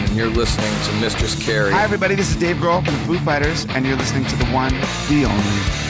and you're listening to Mistress Carrie. Hi, everybody. This is Dave Grohl from the Foo Fighters, and you're listening to the one, the only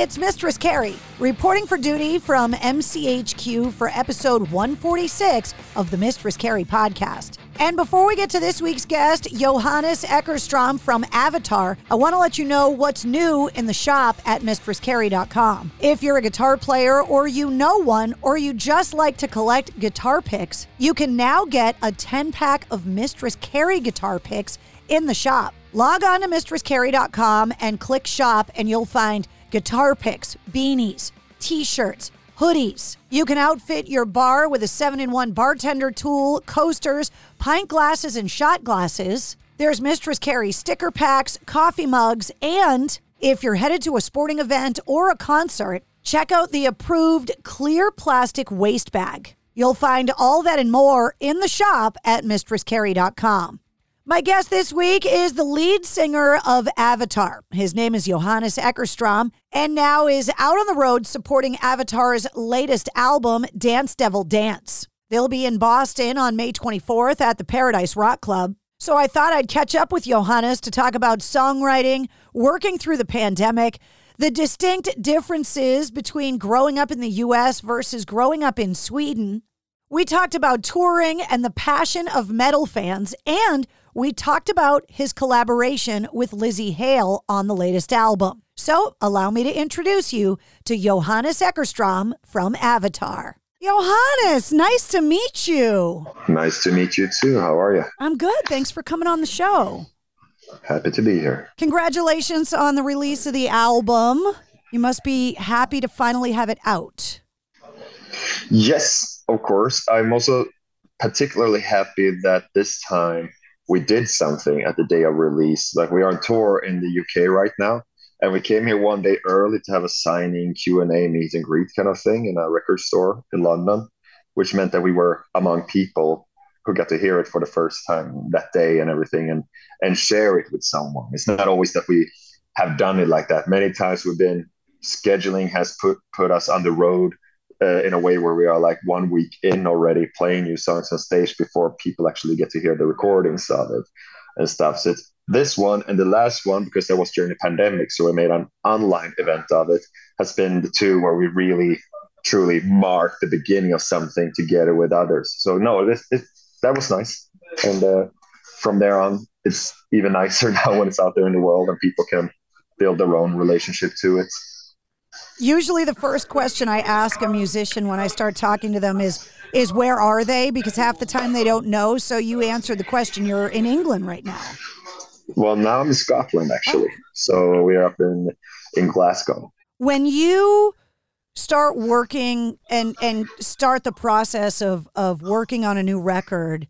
It's Mistress Carrie, reporting for duty from MCHQ for episode 146 of the Mistress Carrie podcast. And before we get to this week's guest, Johannes Eckerström from Avatar, I want to let you know what's new in the shop at mistresscarrie.com. If you're a guitar player or you know one or you just like to collect guitar picks, you can now get a 10 pack of Mistress Carrie guitar picks in the shop. Log on to mistresscarrie.com and click shop, and you'll find guitar picks, beanies, t shirts, hoodies. You can outfit your bar with a 7 in 1 bartender tool, coasters, pint glasses, and shot glasses. There's Mistress Carrie sticker packs, coffee mugs, and if you're headed to a sporting event or a concert, check out the approved clear plastic waist bag. You'll find all that and more in the shop at mistresscarrie.com. My guest this week is the lead singer of Avatar. His name is Johannes Eckerström, and now is out on the road supporting Avatar's latest album, Dance Devil Dance. They'll be in Boston on May 24th at the Paradise Rock Club. So I thought I'd catch up with Johannes to talk about songwriting, working through the pandemic, the distinct differences between growing up in the US versus growing up in Sweden. We talked about touring and the passion of metal fans, and we talked about his collaboration with Lzzy Hale on the latest album. So, allow me to introduce you to Johannes Eckerström from Avatar. Johannes, nice to meet you. Nice to meet you too. How are you? I'm good. Thanks for coming on the show. Happy to be here. Congratulations on the release of the album. You must be happy to finally have it out. Yes, of course. I'm also particularly happy that this time we did something at the day of release. Like we are on tour in the UK right now, and we came here one day early to have a signing Q and A meet and greet kind of thing in a record store in London, which meant that we were among people who got to hear it for the first time that day and everything, and and share it with someone. It's not always that we have done it like that. Many times we've been scheduling has put put us on the road uh, in a way where we are like one week in already playing new songs on stage before people actually get to hear the recordings of it and stuff. So it's this one and the last one because that was during the pandemic, so we made an online event of it. Has been the two where we really truly mark the beginning of something together with others. So no, this, this that was nice, and uh, from there on, it's even nicer now when it's out there in the world and people can build their own relationship to it. Usually, the first question I ask a musician when I start talking to them is, "Is where are they?" Because half the time they don't know. So you answered the question. You're in England right now. Well, now I'm in Scotland actually. Oh. So we're up in in Glasgow. When you start working and and start the process of of working on a new record,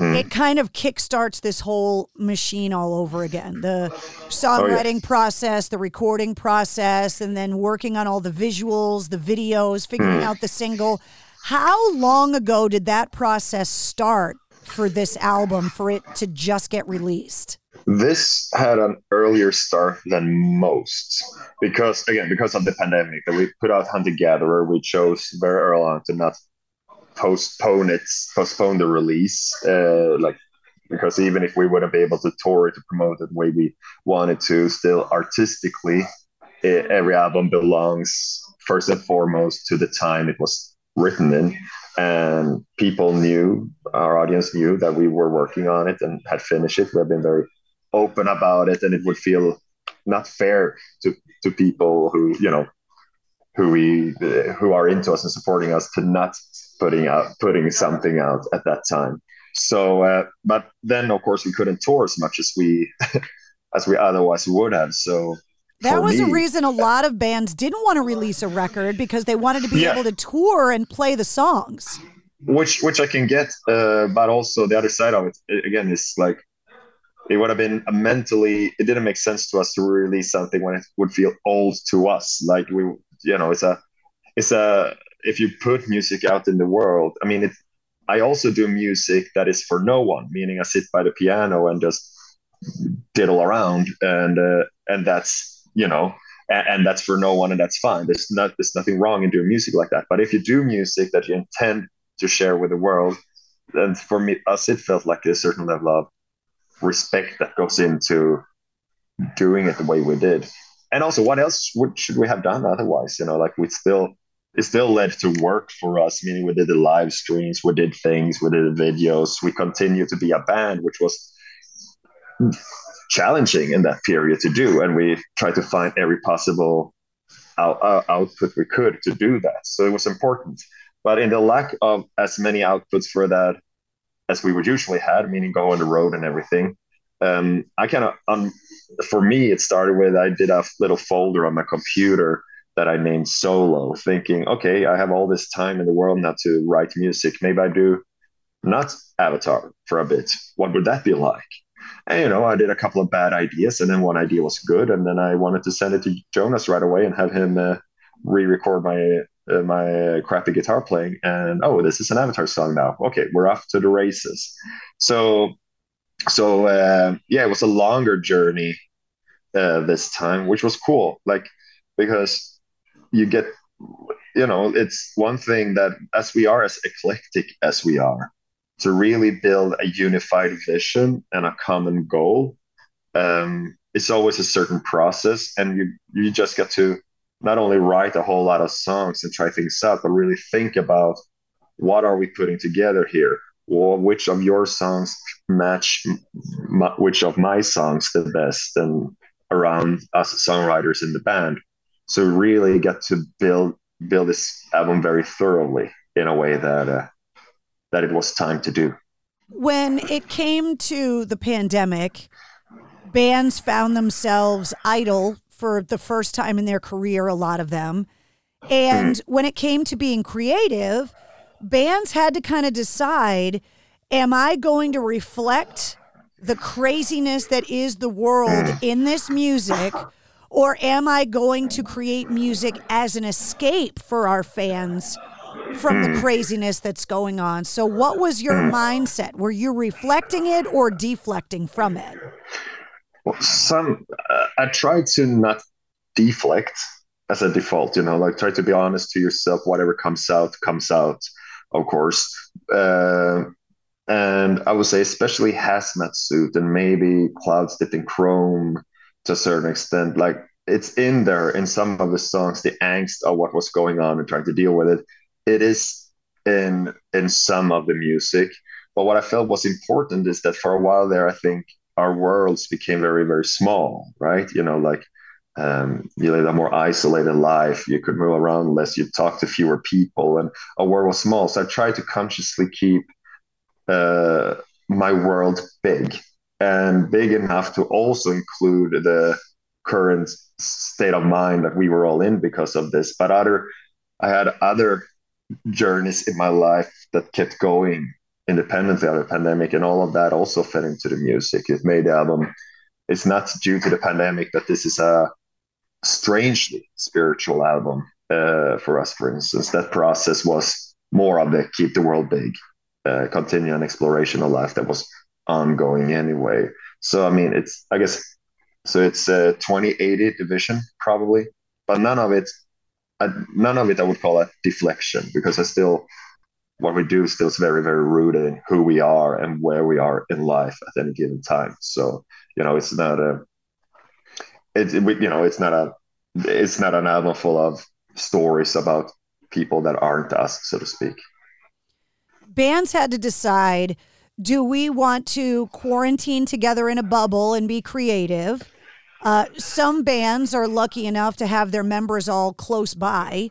Hmm. it kind of kickstarts this whole machine all over again. The songwriting Oh, yeah. process, the recording process, and then working on all the visuals, the videos, figuring Hmm. out the single. How long ago did that process start for this album for it to just get released? This had an earlier start than most because, again, because of the pandemic that we put out Hunter Gatherer, we chose very early on to not postpone it, postpone the release, uh, like because even if we wouldn't be able to tour it to promote it the way we wanted to, still artistically, eh, every album belongs first and foremost to the time it was written in. and people knew our audience knew that we were working on it and had finished it. We have been very open about it, and it would feel not fair to to people who you know who we who are into us and supporting us to not putting out putting something out at that time. So, uh, but then of course we couldn't tour as much as we as we otherwise would have. So that was me, a reason a lot of bands didn't want to release a record because they wanted to be Yeah. able to tour and play the songs. which which I can get, uh, but also the other side of it again is like it would have been a mentally it didn't make sense to us to release something when it would feel old to us. Like we, you know, it's a it's a if you put music out in the world. I mean, it. I also do music that is for no one, meaning I sit by the piano and just diddle around, and uh, and that's you know and, and that's for no one and that's fine there's not there's nothing wrong in doing music like that but if you do music that you intend to share with the world then for me us it felt like a certain level of respect that goes into doing it the way we did and also what else would, should we have done otherwise you know like we still it still led to work for us meaning we did the live streams we did things we did the videos. We continued to be a band which was challenging in that period to do and we tried to find every possible out, uh, output we could to do that. So it was important. But in the lack of as many outputs for that as we would usually had meaning go on the road and everything um, i kind of um, for me it started with i did a little folder on my computer that i named solo thinking okay i have all this time in the world now to write music maybe i do not avatar for a bit what would that be like and you know, I did a couple of bad ideas, and then one idea was good, and then I wanted to send it to Jonas right away and have him uh, re-record my uh, my crappy guitar playing. And oh, this is an Avatar song now. Okay, we're off to the races. So, so uh, yeah, it was a longer journey uh, this time, which was cool. Like because you get, you know, it's one thing that as we are as eclectic as we are, to really build a unified vision and a common goal um, it's always a certain process. And you you just get to not only write a whole lot of songs and try things out but really think about what are we putting together here? Or which of your songs match which of my songs the best and around us songwriters in the band so really get to build build this album very thoroughly in a way that uh, that it was time to do. When it came to the pandemic, bands found themselves idle for the first time in their career, a lot of them. And when it came to being creative, bands had to kind of decide am I going to reflect the craziness that is the world in this music? Or am I going to create music as an escape for our fans from the craziness that's going on? So, what was your mindset? Were you reflecting it or deflecting from it? Well, some uh, I try to not deflect as a default, you know, like try to be honest to yourself. Whatever comes out comes out, of course. Uh, and I would say, especially hazmat suit and maybe clouds dipped in chrome to a certain extent. Like it's in there in some of the songs, the angst of what was going on and trying to deal with it. It is in in some of the music. But what I felt was important is that for a while there, I think our worlds became very, very small, right? You know, like um, you lived a more isolated life. You could move around less. You talk to fewer people, and our world was small. So I tried to consciously keep uh, my world big and big enough to also include the current state of mind that we were all in because of this. But other, I had other journeys in my life that kept going independently of the pandemic, and all of that also fed into the music. It made the album. It's not due to the pandemic that this is a strangely spiritual album uh, for us. For instance, that process was more of the keep the world big, uh, continue an exploration of life that was ongoing anyway. So I mean, it's I guess so. It's a 2080 division probably, but none of it, uh, none of it I would call a deflection because I still what we do still is very very rooted in who we are and where we are in life at any given time. So you know, it's not a it, you know it's not a it's not an album full of stories about people that aren't us, so to speak. bands had to decide do we want to quarantine together in a bubble and be creative? Uh, some bands are lucky enough to have their members all close by.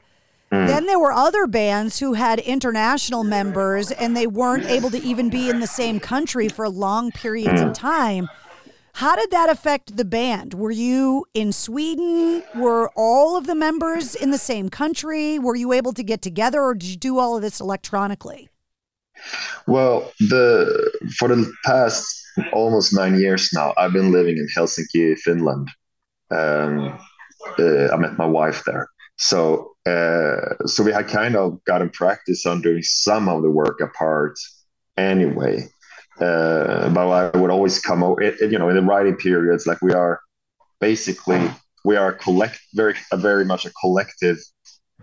Mm. Then there were other bands who had international members and they weren't able to even be in the same country for long periods mm. of time. How did that affect the band? Were you in Sweden? Were all of the members in the same country? Were you able to get together or did you do all of this electronically? Well, the for the past almost nine years now, I've been living in Helsinki, Finland. Um, uh, I met my wife there, so uh, so we had kind of gotten practice on doing some of the work apart anyway. Uh, but I would always come over, you know, in the writing periods, like we are basically we are collect very very much a collective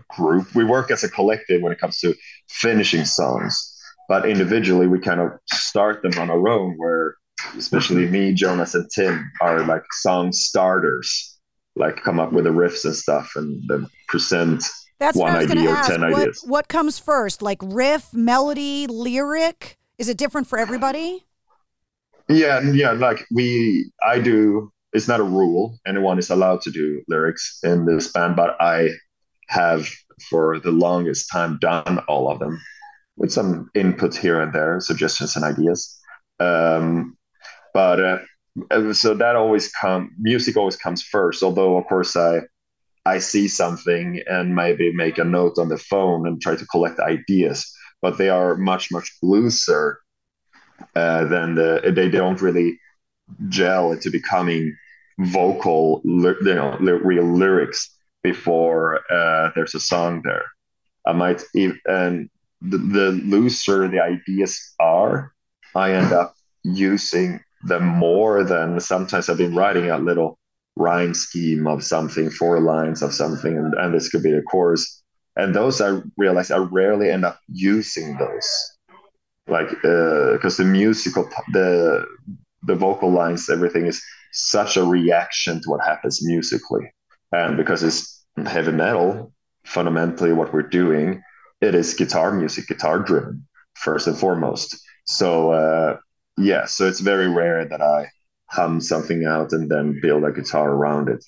group. We work as a collective when it comes to finishing songs, but individually we kind of start them on our own. Where especially me, Jonas, and Tim are like song starters like come up with the riffs and stuff and then present That's one idea or ask. 10 what, ideas. What comes first? Like riff, melody, lyric? Is it different for everybody? Yeah, yeah, like we I do it's not a rule. Anyone is allowed to do lyrics in this band, but I have for the longest time done all of them with some input here and there, suggestions and ideas. Um, but uh, so that always come music always comes first although of course i i see something and maybe make a note on the phone and try to collect ideas but they are much much looser uh, than the they don't really gel into becoming vocal you know real lyrics before uh, there's a song there i might even and the, the looser the ideas are i end up using them more than sometimes I've been writing a little rhyme scheme of something, four lines of something, and, and this could be a chorus. And those I realize I rarely end up using those, like because uh, the musical, the the vocal lines, everything is such a reaction to what happens musically, and because it's heavy metal, fundamentally what we're doing, it is guitar music, guitar driven first and foremost. So uh, yeah, so it's very rare that I hum something out and then build a guitar around it.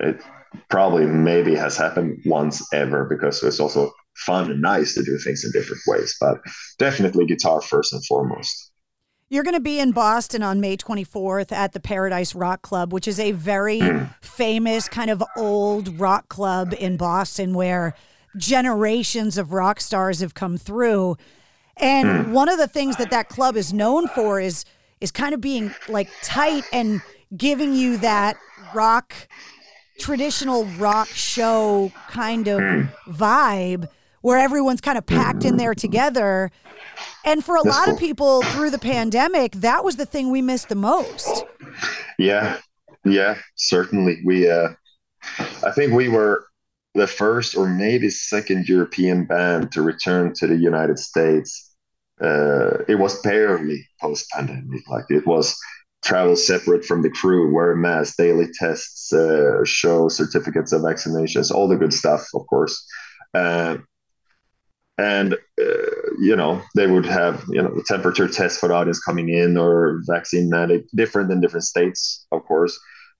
It probably maybe has happened once ever because it's also fun and nice to do things in different ways, but definitely guitar first and foremost. You're going to be in Boston on May 24th at the Paradise Rock Club, which is a very hmm. famous kind of old rock club in Boston where generations of rock stars have come through. And mm. one of the things that that club is known for is is kind of being like tight and giving you that rock traditional rock show kind of mm. vibe where everyone's kind of packed in there together. And for a lot of people through the pandemic, that was the thing we missed the most. Yeah. Yeah, certainly. We uh I think we were the first or maybe second European band to return to the United States uh, it was barely post pandemic. Like it was travel separate from the crew, wear masks, daily tests, uh, show certificates of vaccinations, all the good stuff, of course. Uh, and uh, you know they would have you know the temperature test for the audience coming in or vaccine medic different in different states, of course.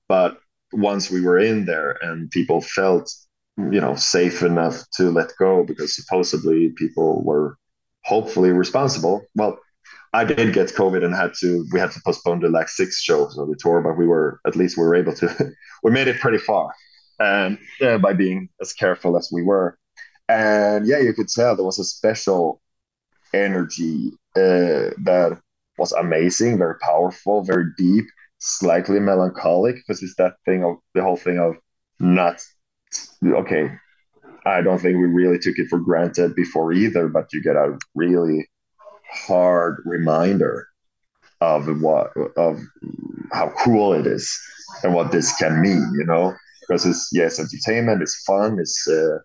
But once we were in there and people felt you know safe enough to let go because supposedly people were hopefully responsible. Well, I did get COVID and had to we had to postpone the like six shows of the tour, but we were at least we were able to we made it pretty far, and yeah, by being as careful as we were, and yeah, you could tell there was a special energy uh, that was amazing, very powerful, very deep, slightly melancholic because it's that thing of the whole thing of not okay I don't think we really took it for granted before either, but you get a really hard reminder of what of how cool it is and what this can mean, you know, because it's yes, entertainment, it's fun, it's uh,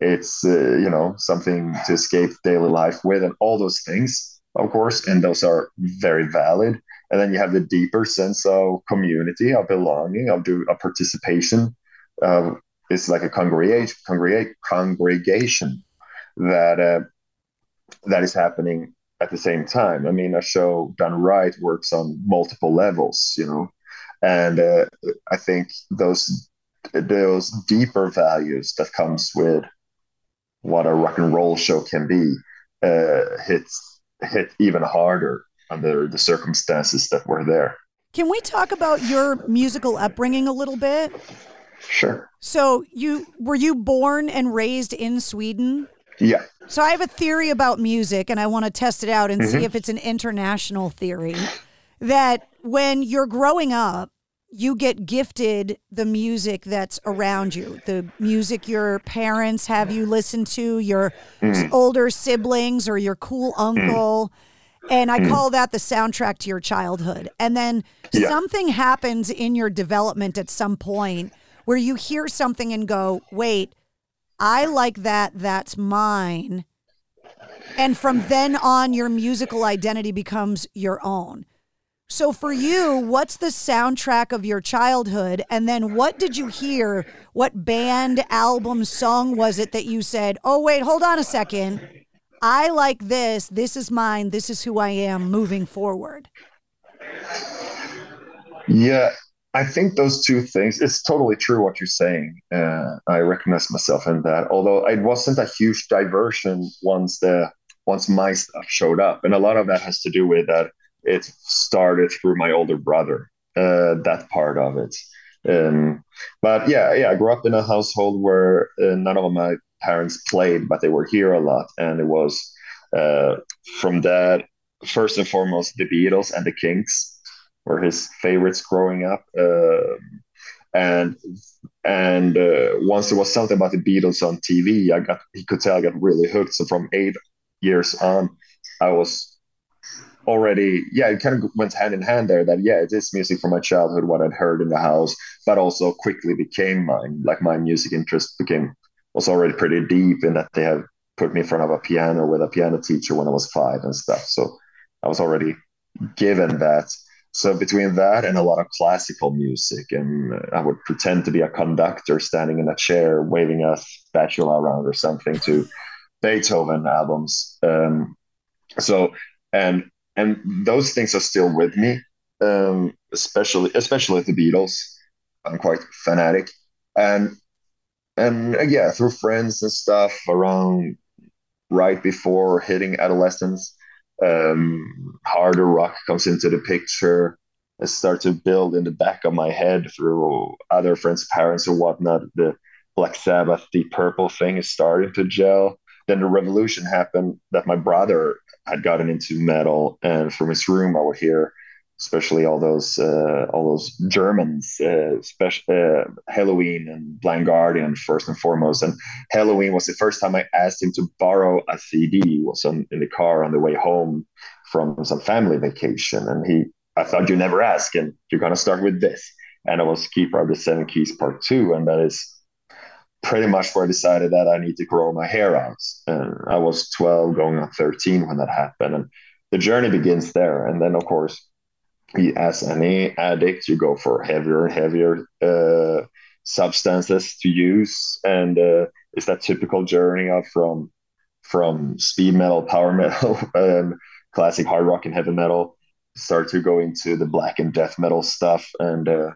it's uh, you know something to escape daily life with, and all those things, of course, and those are very valid. And then you have the deeper sense of community, of belonging, of do a participation, uh, it's like a congregation, congregation that uh, that is happening at the same time. I mean, a show done right works on multiple levels, you know, and uh, I think those those deeper values that comes with what a rock and roll show can be uh, hits hit even harder under the circumstances that were there. Can we talk about your musical upbringing a little bit? Sure. So you were you born and raised in Sweden? Yeah. So I have a theory about music and I want to test it out and Mm-hmm. see if it's an international theory that when you're growing up you get gifted the music that's around you, the music your parents have you listen to, your Mm. older siblings or your cool uncle. And I Mm. call that the soundtrack to your childhood. And then Yeah. something happens in your development at some point where you hear something and go, wait, I like that. That's mine. And from then on, your musical identity becomes your own. So for you, what's the soundtrack of your childhood? And then what did you hear? What band, album, song was it that you said, oh, wait, hold on a second. I like this. This is mine. This is who I am moving forward. Yeah, I think those two things, it's totally true what you're saying. Uh, I recognize myself in that. Although it wasn't a huge diversion once the once my stuff showed up. And a lot of that has to do with that it started through my older brother, uh, that part of it. Um, but yeah, yeah, I grew up in a household where uh, none of my parents played, but they were here a lot. And it was uh, from that, first and foremost, the Beatles and the Kinks were his favorites growing up. Uh, and and uh, once there was something about the Beatles on TV, I got he could tell I got really hooked. So from eight years on, I was already yeah, it kind of went hand in hand there. That yeah, it is music from my childhood, what I'd heard in the house, but also quickly became mine. Like my music interest became was already pretty deep in that they have put me in front of a piano with a piano teacher when I was five and stuff. So I was already given that. So between that and a lot of classical music, and I would pretend to be a conductor standing in a chair, waving a spatula around or something to Beethoven albums. Um, so and and those things are still with me, um, especially especially the Beatles. I'm quite fanatic, and and uh, yeah, through friends and stuff around right before hitting adolescence um, harder rock comes into the picture. I start to build in the back of my head through other friends' parents or whatnot. The Black Sabbath, the Purple thing is starting to gel. Then the revolution happened that my brother had gotten into metal, and from his room I would hear, especially all those uh, all those Germans, uh, uh, Helloween and Blind Guardian first and foremost. And Helloween was the first time I asked him to borrow a CD. It was on, in the car on the way home from some family vacation, and he, I thought you never ask, and you're gonna start with this. And it was Keeper of the Seven Keys Part Two, and that is pretty much where I decided that I need to grow my hair out. And I was 12, going on 13 when that happened, and the journey begins there. And then, of course, as any addict, you go for heavier and heavier uh, substances to use, and uh, it's that typical journey of from from speed metal, power metal, and classic hard rock and heavy metal, start to go into the black and death metal stuff. And uh,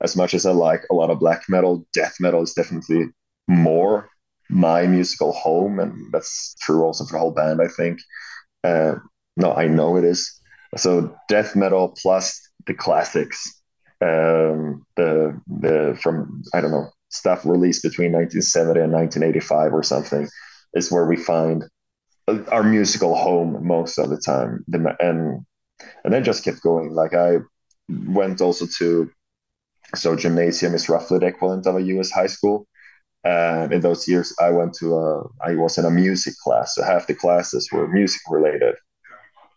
as much as I like a lot of black metal, death metal is definitely more my musical home, and that's true also for the whole band. I think. Uh, no, I know it is. So death metal plus the classics, um, the the from I don't know stuff released between 1970 and 1985 or something is where we find our musical home most of the time. The, and and then just kept going. Like I went also to so gymnasium is roughly the equivalent of a U.S. high school. In those years, I went to a, I was in a music class. So half the classes were music related uh,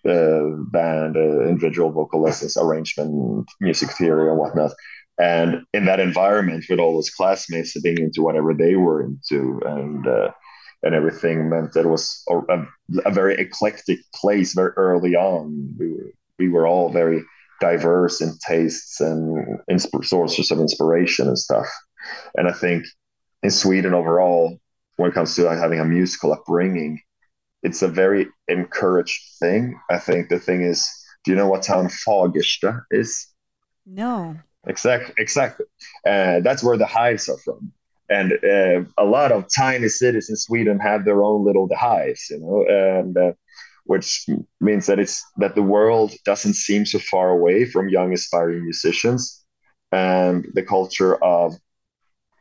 band, uh, individual vocal lessons, arrangement, music theory, and whatnot. And in that environment, with all those classmates being into whatever they were into, and uh, and everything meant that it was a, a, very eclectic place very early on. We were, we were all very diverse in tastes and insp- sources of inspiration and stuff. And I think in Sweden overall, when it comes to having a musical upbringing, it's a very encouraged thing. I think the thing is, do you know what town Fagersta is? No. Exactly, exactly. Uh, that's where the hives are from, and uh, a lot of tiny cities in Sweden have their own little hives, you know, and uh, which means that it's that the world doesn't seem so far away from young aspiring musicians, and the culture of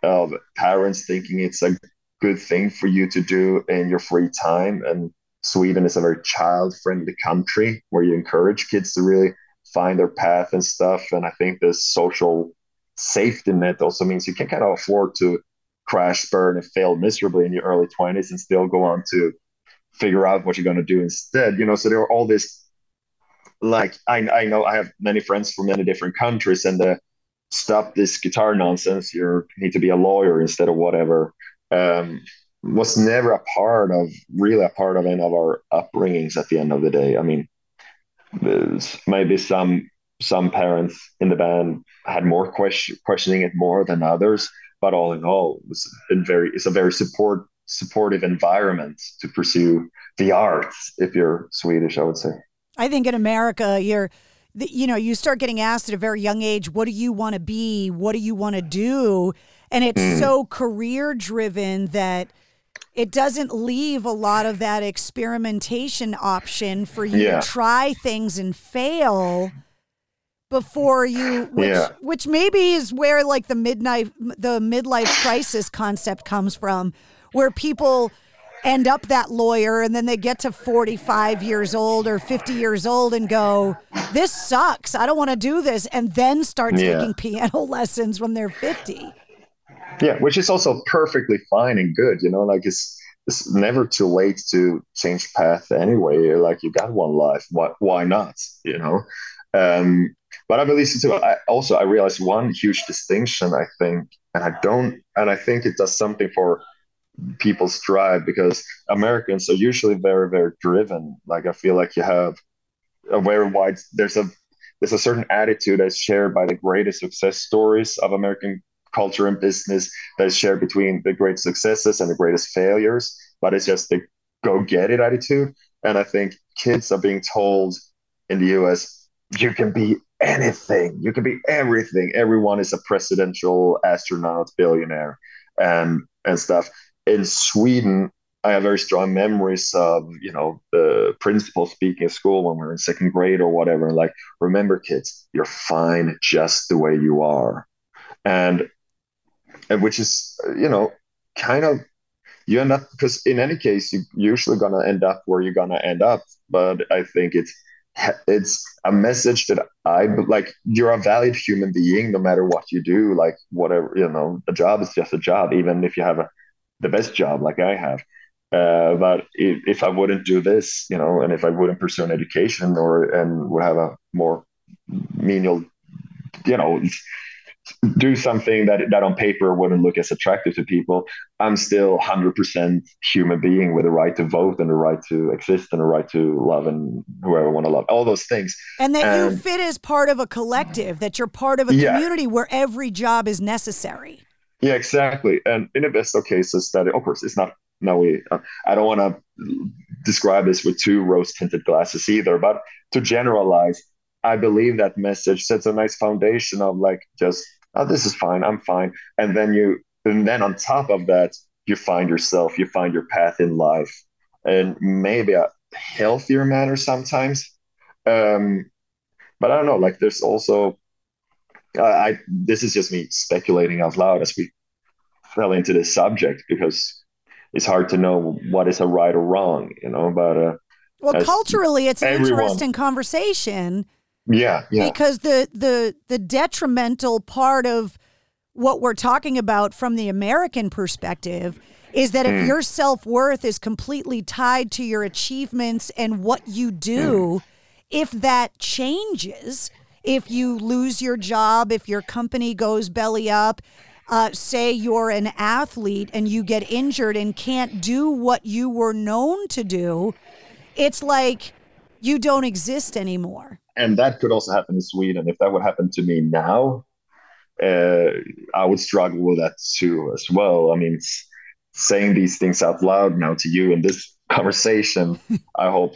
of parents thinking it's a good thing for you to do in your free time. And Sweden is a very child friendly country where you encourage kids to really find their path and stuff. And I think this social safety net also means you can kind of afford to crash, burn, and fail miserably in your early 20s and still go on to figure out what you're going to do instead. You know, so there are all this like I, I know I have many friends from many different countries and the stop this guitar nonsense. You need to be a lawyer instead of whatever. Um, was never a part of really a part of any of our upbringings at the end of the day. I mean, maybe some some parents in the band had more question, questioning it more than others, but all in all, it's been very it's a very support supportive environment to pursue the arts. If you're Swedish, I would say. I think in America, you're you know, you start getting asked at a very young age, what do you want to be? What do you want to do? And it's mm. so career driven that it doesn't leave a lot of that experimentation option for you yeah. to try things and fail before you which yeah. which maybe is where like the midnight the midlife crisis concept comes from where people end up that lawyer and then they get to 45 years old or 50 years old and go this sucks i don't want to do this and then start yeah. taking piano lessons when they're 50 yeah which is also perfectly fine and good you know like it's it's never too late to change path anyway like you got one life why, why not you know um but i believe too i also i realized one huge distinction i think and i don't and i think it does something for people's drive because Americans are usually very, very driven. Like I feel like you have a very wide there's a there's a certain attitude that's shared by the greatest success stories of American culture and business that is shared between the great successes and the greatest failures. But it's just the go get it attitude. And I think kids are being told in the US, you can be anything, you can be everything. Everyone is a presidential astronaut, billionaire, and and stuff in Sweden, I have very strong memories of you know the principal speaking at school when we were in second grade or whatever. Like, remember, kids, you're fine just the way you are, and and which is you know kind of you end up because in any case you're usually gonna end up where you're gonna end up. But I think it's it's a message that I like. You're a valued human being, no matter what you do. Like whatever you know, a job is just a job, even if you have a the best job like I have. Uh, but if, if, I wouldn't do this, you know, and if I wouldn't pursue an education or and would have a more menial, you know, do something that that on paper wouldn't look as attractive to people, I'm still 100% human being with a right to vote and a right to exist and a right to love and whoever I want to love, all those things. And that and, you fit as part of a collective, that you're part of a yeah. community where every job is necessary. Yeah, exactly. And in the best of cases, that of course it's not. No, we. Uh, I don't want to describe this with two rose-tinted glasses either. But to generalize, I believe that message sets a nice foundation of like just oh, this is fine, I'm fine, and then you, and then on top of that, you find yourself, you find your path in life, and maybe a healthier manner sometimes. Um, but I don't know. Like there's also I this is just me speculating out loud as we fell into this subject because it's hard to know what is a right or wrong, you know. But uh, well, culturally, it's an everyone, interesting conversation. Yeah, yeah. Because the the the detrimental part of what we're talking about from the American perspective is that if mm. your self worth is completely tied to your achievements and what you do, mm. if that changes if you lose your job, if your company goes belly up, uh, say you're an athlete and you get injured and can't do what you were known to do, it's like you don't exist anymore. And that could also happen in Sweden. If that would happen to me now, uh, I would struggle with that too as well. I mean, saying these things out loud now to you in this conversation, I hope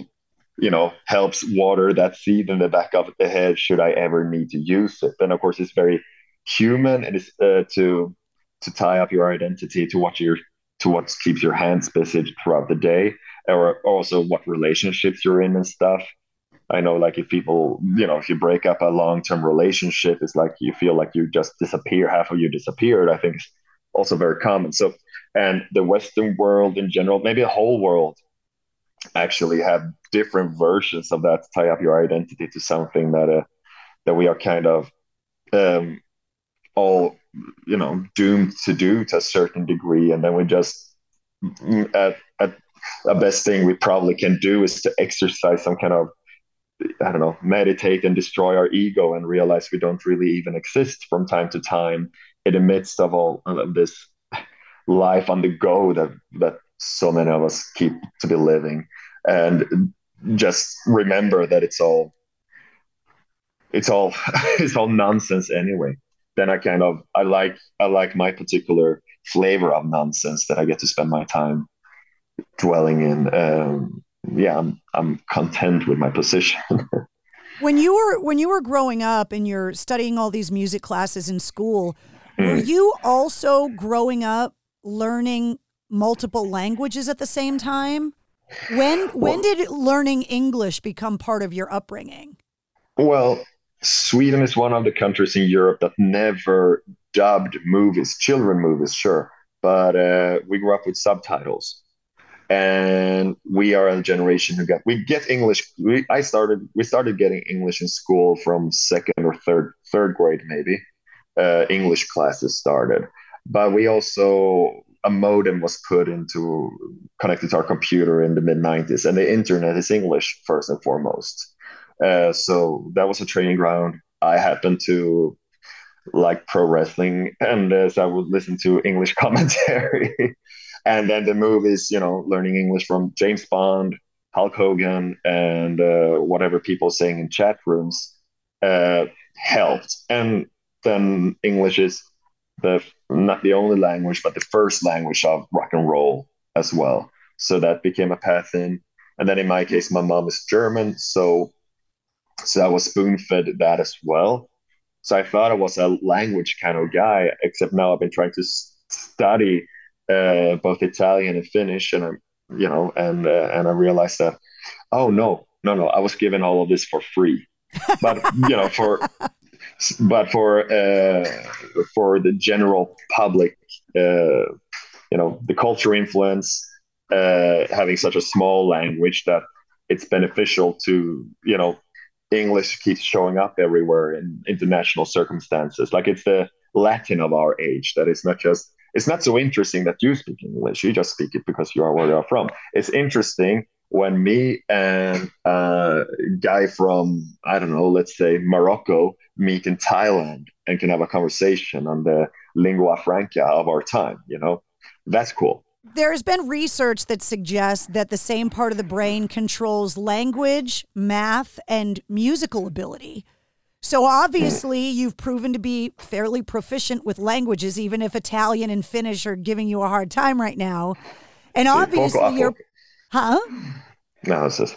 you know helps water that seed in the back of the head should I ever need to use it. And of course, it's very human. It is uh, to to tie up your identity to what your to what keeps your hands busy throughout the day, or also what relationships you're in and stuff. I know, like, if people, you know, if you break up a long term relationship, it's like you feel like you just disappear, half of you disappeared. I think it's also very common. So, and the Western world in general, maybe the whole world, actually have different versions of that tie up your identity to something that uh, that we are kind of um, all you know doomed to do to a certain degree and then we just mm, at, at the best thing we probably can do is to exercise some kind of i don't know meditate and destroy our ego and realize we don't really even exist from time to time in the midst of all of this life on the go that that so many of us keep to be living. And just remember that it's all it's all it's all nonsense anyway. Then i kind of i like i like my particular flavor of nonsense that i get to spend my time dwelling in um, yeah i'm i'm content with my position when you were when you were growing up and you're studying all these music classes in school mm. were you also growing up learning multiple languages at the same time when when well, did learning English become part of your upbringing? Well, Sweden is one of the countries in Europe that never dubbed movies, children movies, sure, but uh, we grew up with subtitles, and we are a generation who got we get English. We, I started we started getting English in school from second or third third grade maybe. Uh, English classes started, but we also a modem was put into connected to our computer in the mid 90s and the internet is english first and foremost uh, so that was a training ground i happened to like pro wrestling and uh, so i would listen to english commentary and then the movies you know learning english from james bond hulk hogan and uh, whatever people saying in chat rooms uh, helped and then english is the not the only language, but the first language of rock and roll as well. So that became a path in. And then in my case, my mom is German, so so I was spoon fed that as well. So I thought I was a language kind of guy, except now I've been trying to study uh, both Italian and Finnish, and I'm you know, and uh, and I realized that oh no, no, no, I was given all of this for free, but you know, for but for uh, for the general public, uh, you know, the culture influence, uh, having such a small language that it's beneficial to you know English keeps showing up everywhere in international circumstances. Like it's the Latin of our age that is not just it's not so interesting that you speak English. You just speak it because you are where you're from. It's interesting when me and a guy from I don't know, let's say Morocco, meet in Thailand and can have a conversation on the lingua franca of our time. You know, that's cool. There's been research that suggests that the same part of the brain controls language, math, and musical ability. So obviously, you've proven to be fairly proficient with languages, even if Italian and Finnish are giving you a hard time right now. And obviously, you're Huh? No, it's just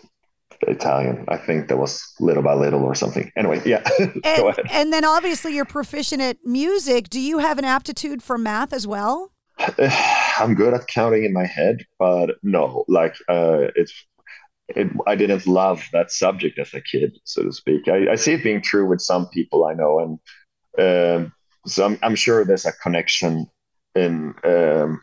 Italian. I think that was little by little or something. Anyway, yeah. and, Go ahead. And then obviously you're proficient at music. Do you have an aptitude for math as well? I'm good at counting in my head, but no, like uh, it's it, I didn't love that subject as a kid, so to speak. I, I see it being true with some people I know, and um, so I'm, I'm, sure there's a connection in um,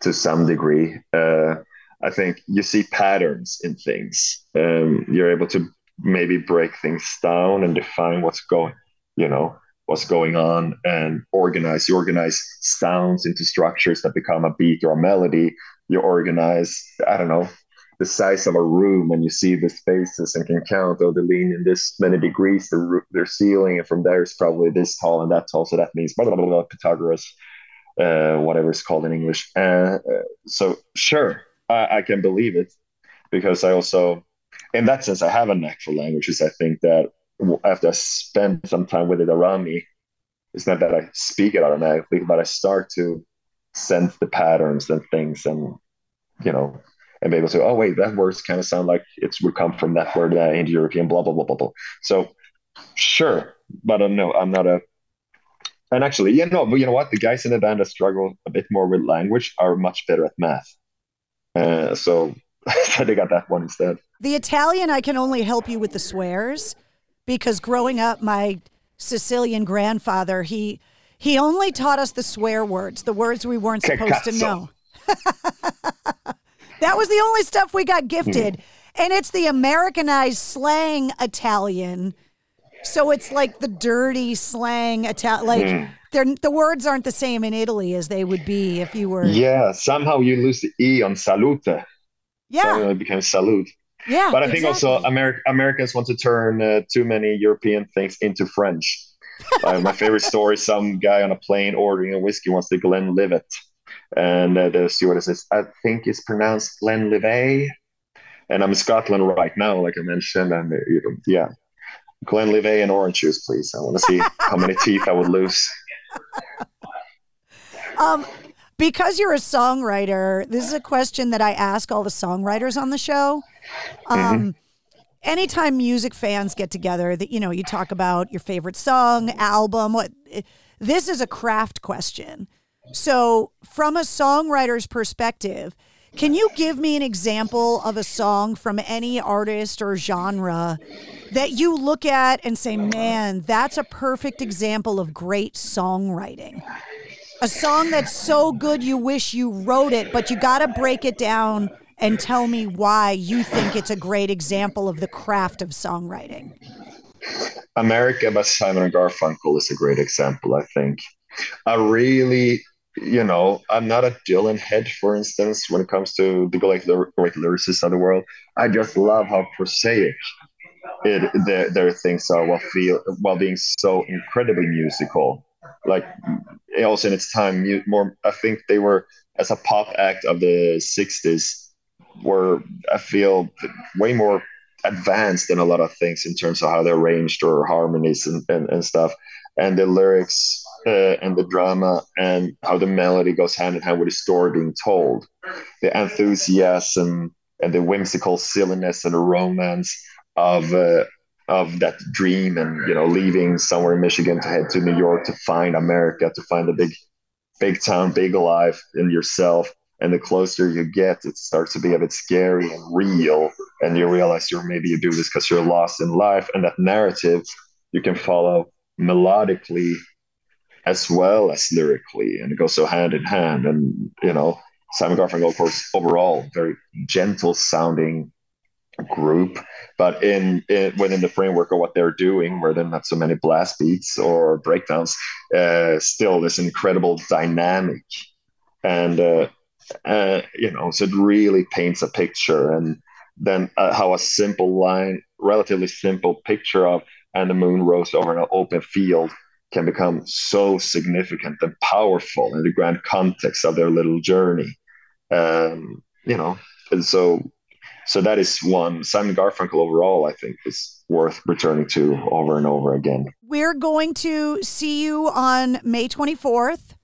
to some degree. Uh, I think you see patterns in things. Um, you're able to maybe break things down and define what's going, you know, what's going on, and organize. You organize sounds into structures that become a beat or a melody. You organize, I don't know, the size of a room, and you see the spaces and can count. Oh, the lean in this many degrees, the their ceiling, and from there it's probably this tall and that tall. So that means blah blah blah, blah Pythagoras. Uh, whatever it's called in English. Uh, uh, so sure, I, I can believe it because I also, in that sense, I have a knack for languages. I think that after I spend some time with it around me, it's not that I speak it automatically, but I start to sense the patterns and things, and you know, and be able to, oh wait, that words kind of sound like it would come from that word uh, Indo-European, blah blah blah blah blah. So sure, but uh, no, I'm not a. And actually, yeah, no, but you know what? The guys in the band that struggle a bit more with language are much better at math. Uh, so they got that one instead. The Italian, I can only help you with the swears because growing up, my Sicilian grandfather, he he only taught us the swear words, the words we weren't supposed to know. that was the only stuff we got gifted. Mm. And it's the Americanized slang Italian. So it's like the dirty slang Italian. Like mm. the words aren't the same in Italy as they would be if you were. Yeah, somehow you lose the E on salute. Yeah. So it becomes salute. Yeah. But I think also Ameri- Americans want to turn uh, too many European things into French uh, my favorite story: some guy on a plane ordering a whiskey wants the Glenlivet, and uh, the stewardess says, "I think it's pronounced Glenlivet." And I'm in Scotland right now, like I mentioned, and uh, you know, yeah, Glenlivet and orange juice, please. I want to see how many teeth I would lose. Um, because you're a songwriter, this is a question that I ask all the songwriters on the show. Um, mm-hmm anytime music fans get together that you know you talk about your favorite song album what this is a craft question so from a songwriter's perspective can you give me an example of a song from any artist or genre that you look at and say man that's a perfect example of great songwriting a song that's so good you wish you wrote it but you got to break it down and tell me why you think it's a great example of the craft of songwriting. America by Simon and Garfunkel is a great example, I think. I really, you know, I'm not a Dylan head, for instance, when it comes to the great, great lyricists of the world. I just love how prosaic it, their, their things are while feel while being so incredibly musical. Like also in its time, more I think they were as a pop act of the '60s were I feel way more advanced than a lot of things in terms of how they're arranged or harmonies and, and, and stuff and the lyrics uh, and the drama and how the melody goes hand in hand with the story being told. The enthusiasm and the whimsical silliness and the romance of uh, of that dream and you know leaving somewhere in michigan to head to new york to find america to find the big big town big life in yourself. And the closer you get it starts to be a bit scary and real. And you realize you're maybe you do this because you're lost in life. And that narrative you can follow melodically as well as lyrically and it goes so hand in hand. And you know simon garfunkel of course overall very gentle sounding group. But in, in, within the framework of what they're doing where there are not so many blast beats or breakdowns uh, still this incredible dynamic. And uh, uh, you know, so it really paints a picture. And then uh, how a simple line, relatively simple picture of and the moon rose over an open field can become so significant and powerful in the grand context of their little journey. Um, you know, and so so that is one. Simon Garfunkel overall, I think, is worth returning to over and over again. We're going to see you on May 24th.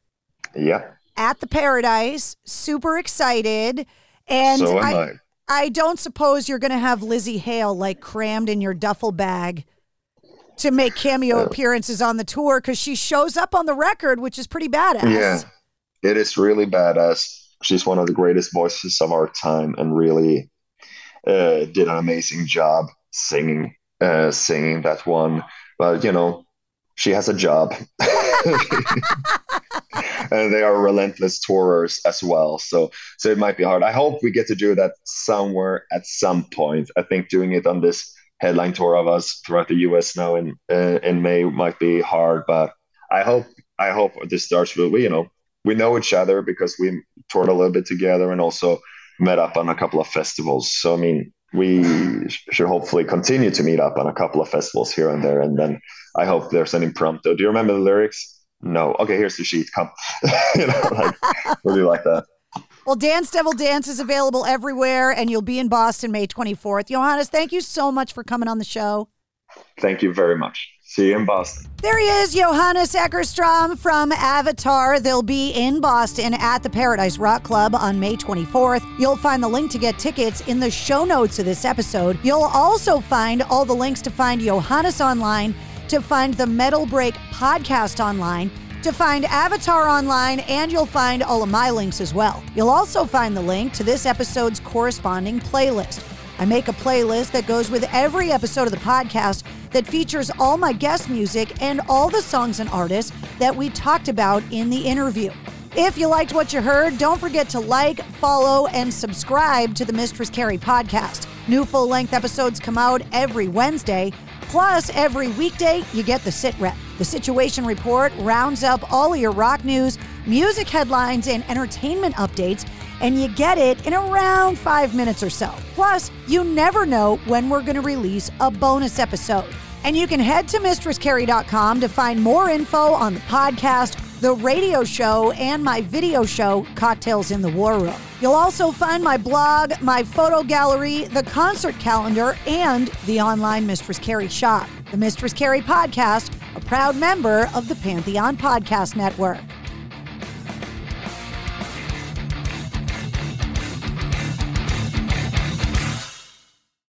Yeah at the Paradise. Super excited. And so I, I. I don't suppose you're going to have Lzzy Hale like crammed in your duffel bag to make cameo appearances on the tour because she shows up on the record, which is pretty badass. Yeah, it is really badass. She's one of the greatest voices of our time and really uh, did an amazing job singing, uh, singing that one. But you know, she has a job. and they are relentless tourers as well. So so it might be hard. I hope we get to do that somewhere at some point. I think doing it on this headline tour of us throughout the U.S. now in uh, in May might be hard, but I hope I hope this starts with we you know we know each other because we toured a little bit together and also met up on a couple of festivals. So I mean we should hopefully continue to meet up on a couple of festivals here and there and then I hope there's an impromptu. Do you remember the lyrics? no. Okay, here's the sheet. Come. you know, like we'll like that. Well, Dance Devil Dance is available everywhere, and you'll be in Boston May 24th. Johannes, thank you so much for coming on the show. Thank you very much. See you in Boston. There he is, Johannes Eckerström from Avatar. They'll be in Boston at the Paradise Rock Club on May 24th. You'll find the link to get tickets in the show notes of this episode. You'll also find all the links to find Johannes online, to find the Metal Break podcast online, to find Avatar online, and you'll find all of my links as well. You'll also find the link to this episode's corresponding playlist. I make a playlist that goes with every episode of the podcast that features all my guest music and all the songs and artists that we talked about in the interview. If you liked what you heard, don't forget to like, follow, and subscribe to the Mistress Carrie podcast. New full length episodes come out every Wednesday. Plus, every weekday, you get the sit rep. The Situation Report rounds up all of your rock news, music headlines, and entertainment updates and you get it in around five minutes or so. Plus, you never know when we're going to release a bonus episode. And you can head to mistresscarrie.com to find more info on the podcast, the radio show, and my video show, Cocktails in the War Room. You'll also find my blog, my photo gallery, the concert calendar, and the online Mistress Carrie shop. The Mistress Carrie podcast, proud member of the Pantheon Podcast Network.